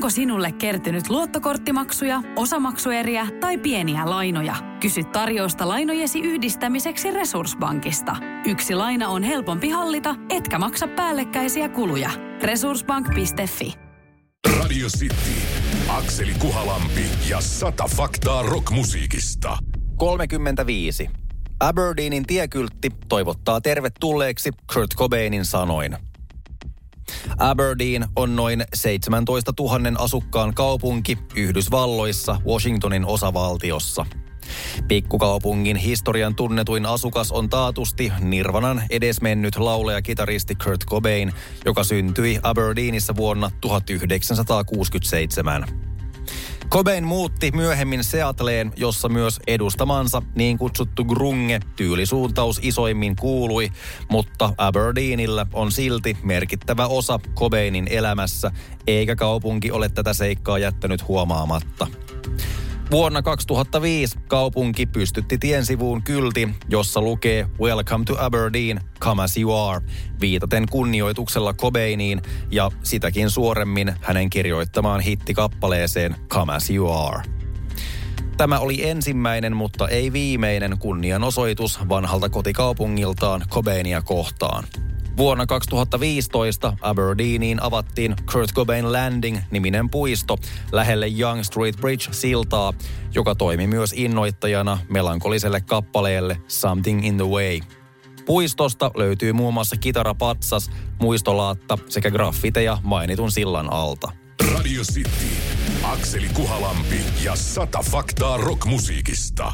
Onko sinulle kertynyt luottokorttimaksuja, osamaksueriä tai pieniä lainoja? Kysy tarjousta lainojesi yhdistämiseksi Resurssbankista. Yksi laina on helpompi hallita, etkä maksa päällekkäisiä kuluja. Resurssbank.fi Radio City, Akseli Kuhalampi ja sata faktaa rockmusiikista. 35. Aberdeenin tiekyltti toivottaa tervetulleeksi Kurt Cobainin sanoin. Aberdeen on noin 17 000 asukkaan kaupunki Yhdysvalloissa Washingtonin osavaltiossa. Pikkukaupungin historian tunnetuin asukas on taatusti Nirvanan edesmennyt laulaja-kitaristi Kurt Cobain, joka syntyi Aberdeenissa vuonna 1967. Cobain muutti myöhemmin Seattleen, jossa myös edustamansa niin kutsuttu grunge tyylisuuntaus isoimmin kuului, mutta Aberdeenillä on silti merkittävä osa Cobainin elämässä, eikä kaupunki ole tätä seikkaa jättänyt huomaamatta. Vuonna 2005 kaupunki pystytti tien sivuun kylti, jossa lukee Welcome to Aberdeen, come as you are, viitaten kunnioituksella Cobainiin ja sitäkin suoremmin hänen kirjoittamaan hittikappaleeseen Come as you are. Tämä oli ensimmäinen, mutta ei viimeinen kunnianosoitus vanhalta kotikaupungiltaan Cobainia kohtaan. Vuonna 2015 Aberdeeniin avattiin Kurt Cobain Landing-niminen puisto lähelle Young Street Bridge-siltaa, joka toimi myös innoittajana melankoliselle kappaleelle Something in the Way. Puistosta löytyy muun muassa kitarapatsas, muistolaatta sekä graffiteja mainitun sillan alta. Radio City, Akseli Kuhalampi ja sata faktaa rockmusiikista.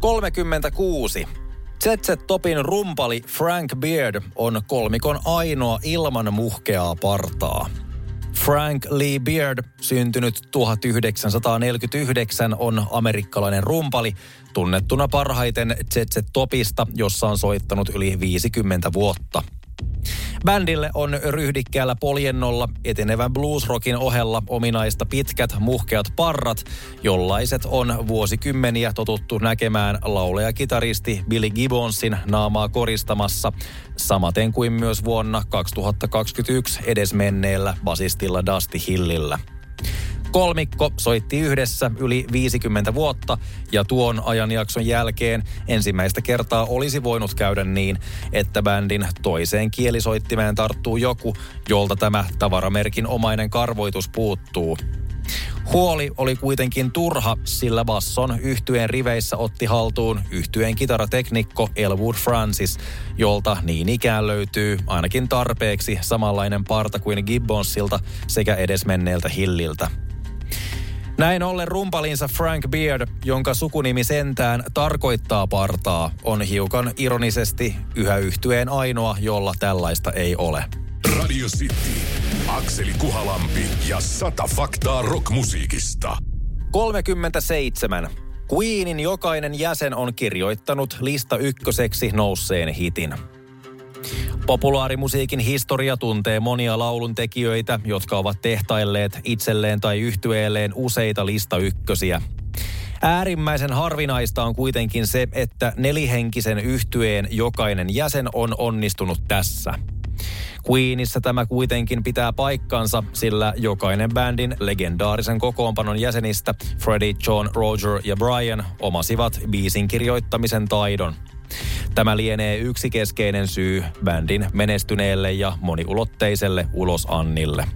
36. ZZ Topin rumpali Frank Beard on kolmikon ainoa ilman muhkeaa partaa. Frank Lee Beard, syntynyt 1949, on amerikkalainen rumpali, tunnettuna parhaiten ZZ Topista, jossa on soittanut yli 50 vuotta. Bändille on ryhdikkäällä poljennolla etenevän bluesrockin ohella ominaista pitkät muhkeat parrat, jollaiset on vuosikymmeniä totuttu näkemään lauleja-kitaristi Billy Gibbonsin naamaa koristamassa, samaten kuin myös vuonna 2021 edesmenneellä basistilla Dusty Hillillä. Kolmikko soitti yhdessä yli 50 vuotta ja tuon ajanjakson jälkeen ensimmäistä kertaa olisi voinut käydä niin, että bändin toiseen kielisoittimeen tarttuu joku, jolta tämä tavaramerkin omainen karvoitus puuttuu. Huoli oli kuitenkin turha, sillä basson yhtyeen riveissä otti haltuun yhtyeen kitarateknikko Elwood Francis, jolta niin ikään löytyy ainakin tarpeeksi samanlainen parta kuin Gibbonsilta sekä edesmenneeltä Hilliltä. Näin ollen rumpalinsa Frank Beard, jonka sukunimi sentään tarkoittaa partaa, on hiukan ironisesti yhä yhtyeen ainoa, jolla tällaista ei ole. Radio City, Akseli Kuhalampi ja sata faktaa rockmusiikista. 37. Queenin jokainen jäsen on kirjoittanut lista ykköseksi nousseen hitin. Populaarimusiikin historia tuntee monia lauluntekijöitä, jotka ovat tehtailleet itselleen tai yhtyeelleen useita lista ykkösiä. Äärimmäisen harvinaista on kuitenkin se, että nelihenkisen yhtyeen jokainen jäsen on onnistunut tässä. Queenissa tämä kuitenkin pitää paikkansa, sillä jokainen bändin legendaarisen kokoonpanon jäsenistä, Freddie, John, Roger ja Brian, omasivat biisin kirjoittamisen taidon – Tämä lienee yksi keskeinen syy bändin menestyneelle ja moniulotteiselle ulosannille.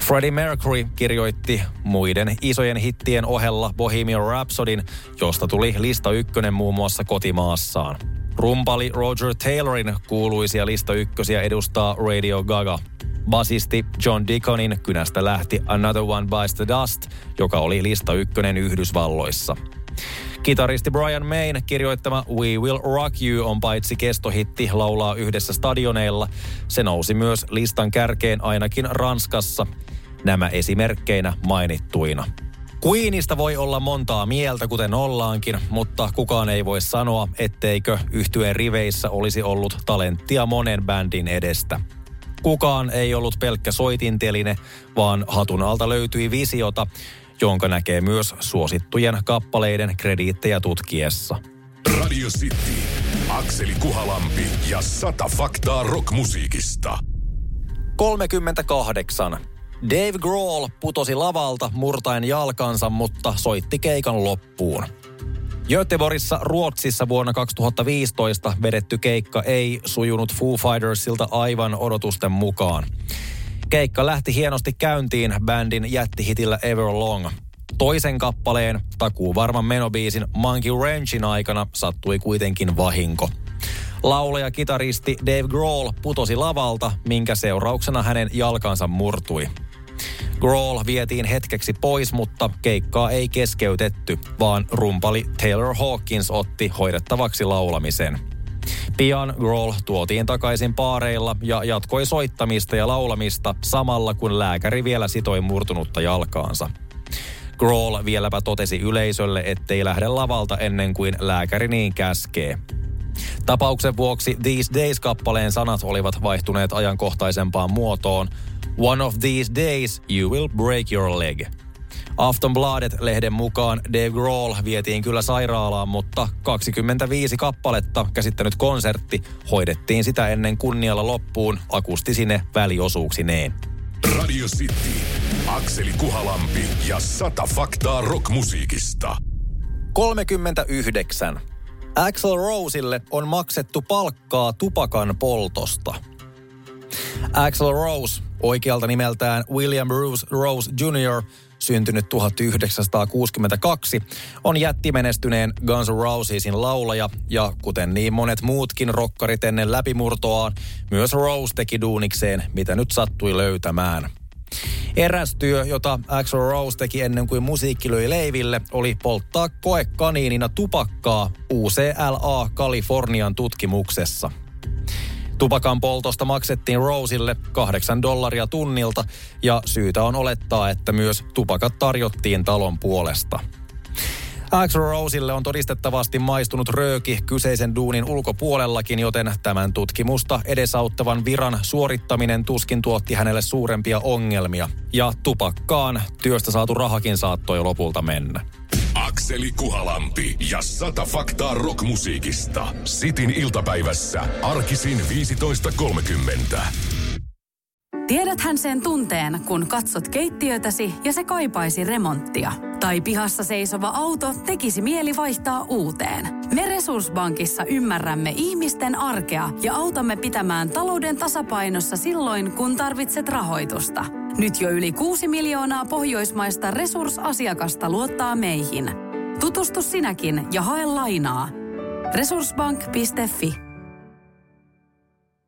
Freddie Mercury kirjoitti muiden isojen hittien ohella Bohemian Rhapsodyn, josta tuli lista ykkönen muun muassa kotimaassaan. Rumpali Roger Taylorin kuuluisia lista ykkösiä edustaa Radio Gaga. Basisti John Deaconin kynästä lähti Another One Bites the Dust, joka oli lista ykkönen Yhdysvalloissa – Kitaristi Brian Mayn kirjoittama We Will Rock You on paitsi kestohitti laulaa yhdessä stadioneilla. Se nousi myös listan kärkeen ainakin Ranskassa. Nämä esimerkkeinä mainittuina. Queenista voi olla montaa mieltä, kuten ollaankin, mutta kukaan ei voi sanoa, etteikö yhtyeen riveissä olisi ollut talenttia monen bändin edestä. Kukaan ei ollut pelkkä soitinteline, vaan hatun alta löytyi visiota, jonka näkee myös suosittujen kappaleiden krediittejä tutkiessa. Radio City, Akseli Kuhalampi ja sata faktaa rockmusiikista. 38. Dave Grohl putosi lavalta murtaen jalkansa, mutta soitti keikan loppuun. Göteborgissa Ruotsissa vuonna 2015 vedetty keikka ei sujunut Foo Fightersilta aivan odotusten mukaan. Keikka lähti hienosti käyntiin bändin jättihitillä Everlong. Toisen kappaleen, takuu varman menobiisin Monkey Rangein aikana sattui kuitenkin vahinko. Laulaja kitaristi Dave Grohl putosi lavalta, minkä seurauksena hänen jalkansa murtui. Grohl vietiin hetkeksi pois, mutta keikkaa ei keskeytetty, vaan rumpali Taylor Hawkins otti hoidettavaksi laulamisen. Pian Grohl tuotiin takaisin paareilla ja jatkoi soittamista ja laulamista samalla kun lääkäri vielä sitoi murtunutta jalkaansa. Grohl vieläpä totesi yleisölle, ettei lähde lavalta ennen kuin lääkäri niin käskee. Tapauksen vuoksi These Days-kappaleen sanat olivat vaihtuneet ajankohtaisempaan muotoon. One of these days you will break your leg. Aftonbladet-lehden mukaan Dave Grohl vietiin kyllä sairaalaan, mutta 25 kappaletta käsittänyt konsertti hoidettiin sitä ennen kunnialla loppuun akustisine väliosuuksineen. Radio City, Akseli Kuhalampi ja sata faktaa rockmusiikista. 39. Axel Roselle on maksettu palkkaa tupakan poltosta. Axel Rose, oikealta nimeltään William Bruce Rose Jr., syntynyt 1962, on jättimenestyneen Guns N' Rosesin laulaja ja kuten niin monet muutkin rokkarit ennen läpimurtoaan, myös Rose teki duunikseen, mitä nyt sattui löytämään. Eräs työ, jota Axel Rose teki ennen kuin musiikki löi leiville, oli polttaa koekaniinina tupakkaa UCLA Kalifornian tutkimuksessa. Tupakan poltosta maksettiin Rosille 8 dollaria tunnilta ja syytä on olettaa, että myös tupakat tarjottiin talon puolesta. Axel Rosille on todistettavasti maistunut rööki kyseisen duunin ulkopuolellakin, joten tämän tutkimusta edesauttavan viran suorittaminen tuskin tuotti hänelle suurempia ongelmia. Ja tupakkaan työstä saatu rahakin saattoi lopulta mennä. Akseli Kuhalampi ja sata faktaa rockmusiikista. Sitin iltapäivässä arkisin 15.30. Tiedäthän sen tunteen, kun katsot keittiötäsi ja se kaipaisi remonttia. Tai pihassa seisova auto tekisi mieli vaihtaa uuteen. Me Resurssbankissa ymmärrämme ihmisten arkea ja autamme pitämään talouden tasapainossa silloin, kun tarvitset rahoitusta. Nyt jo yli 6 miljoonaa pohjoismaista resursasiakasta luottaa meihin. Tutustu sinäkin ja hae lainaa. Resurssbank.fi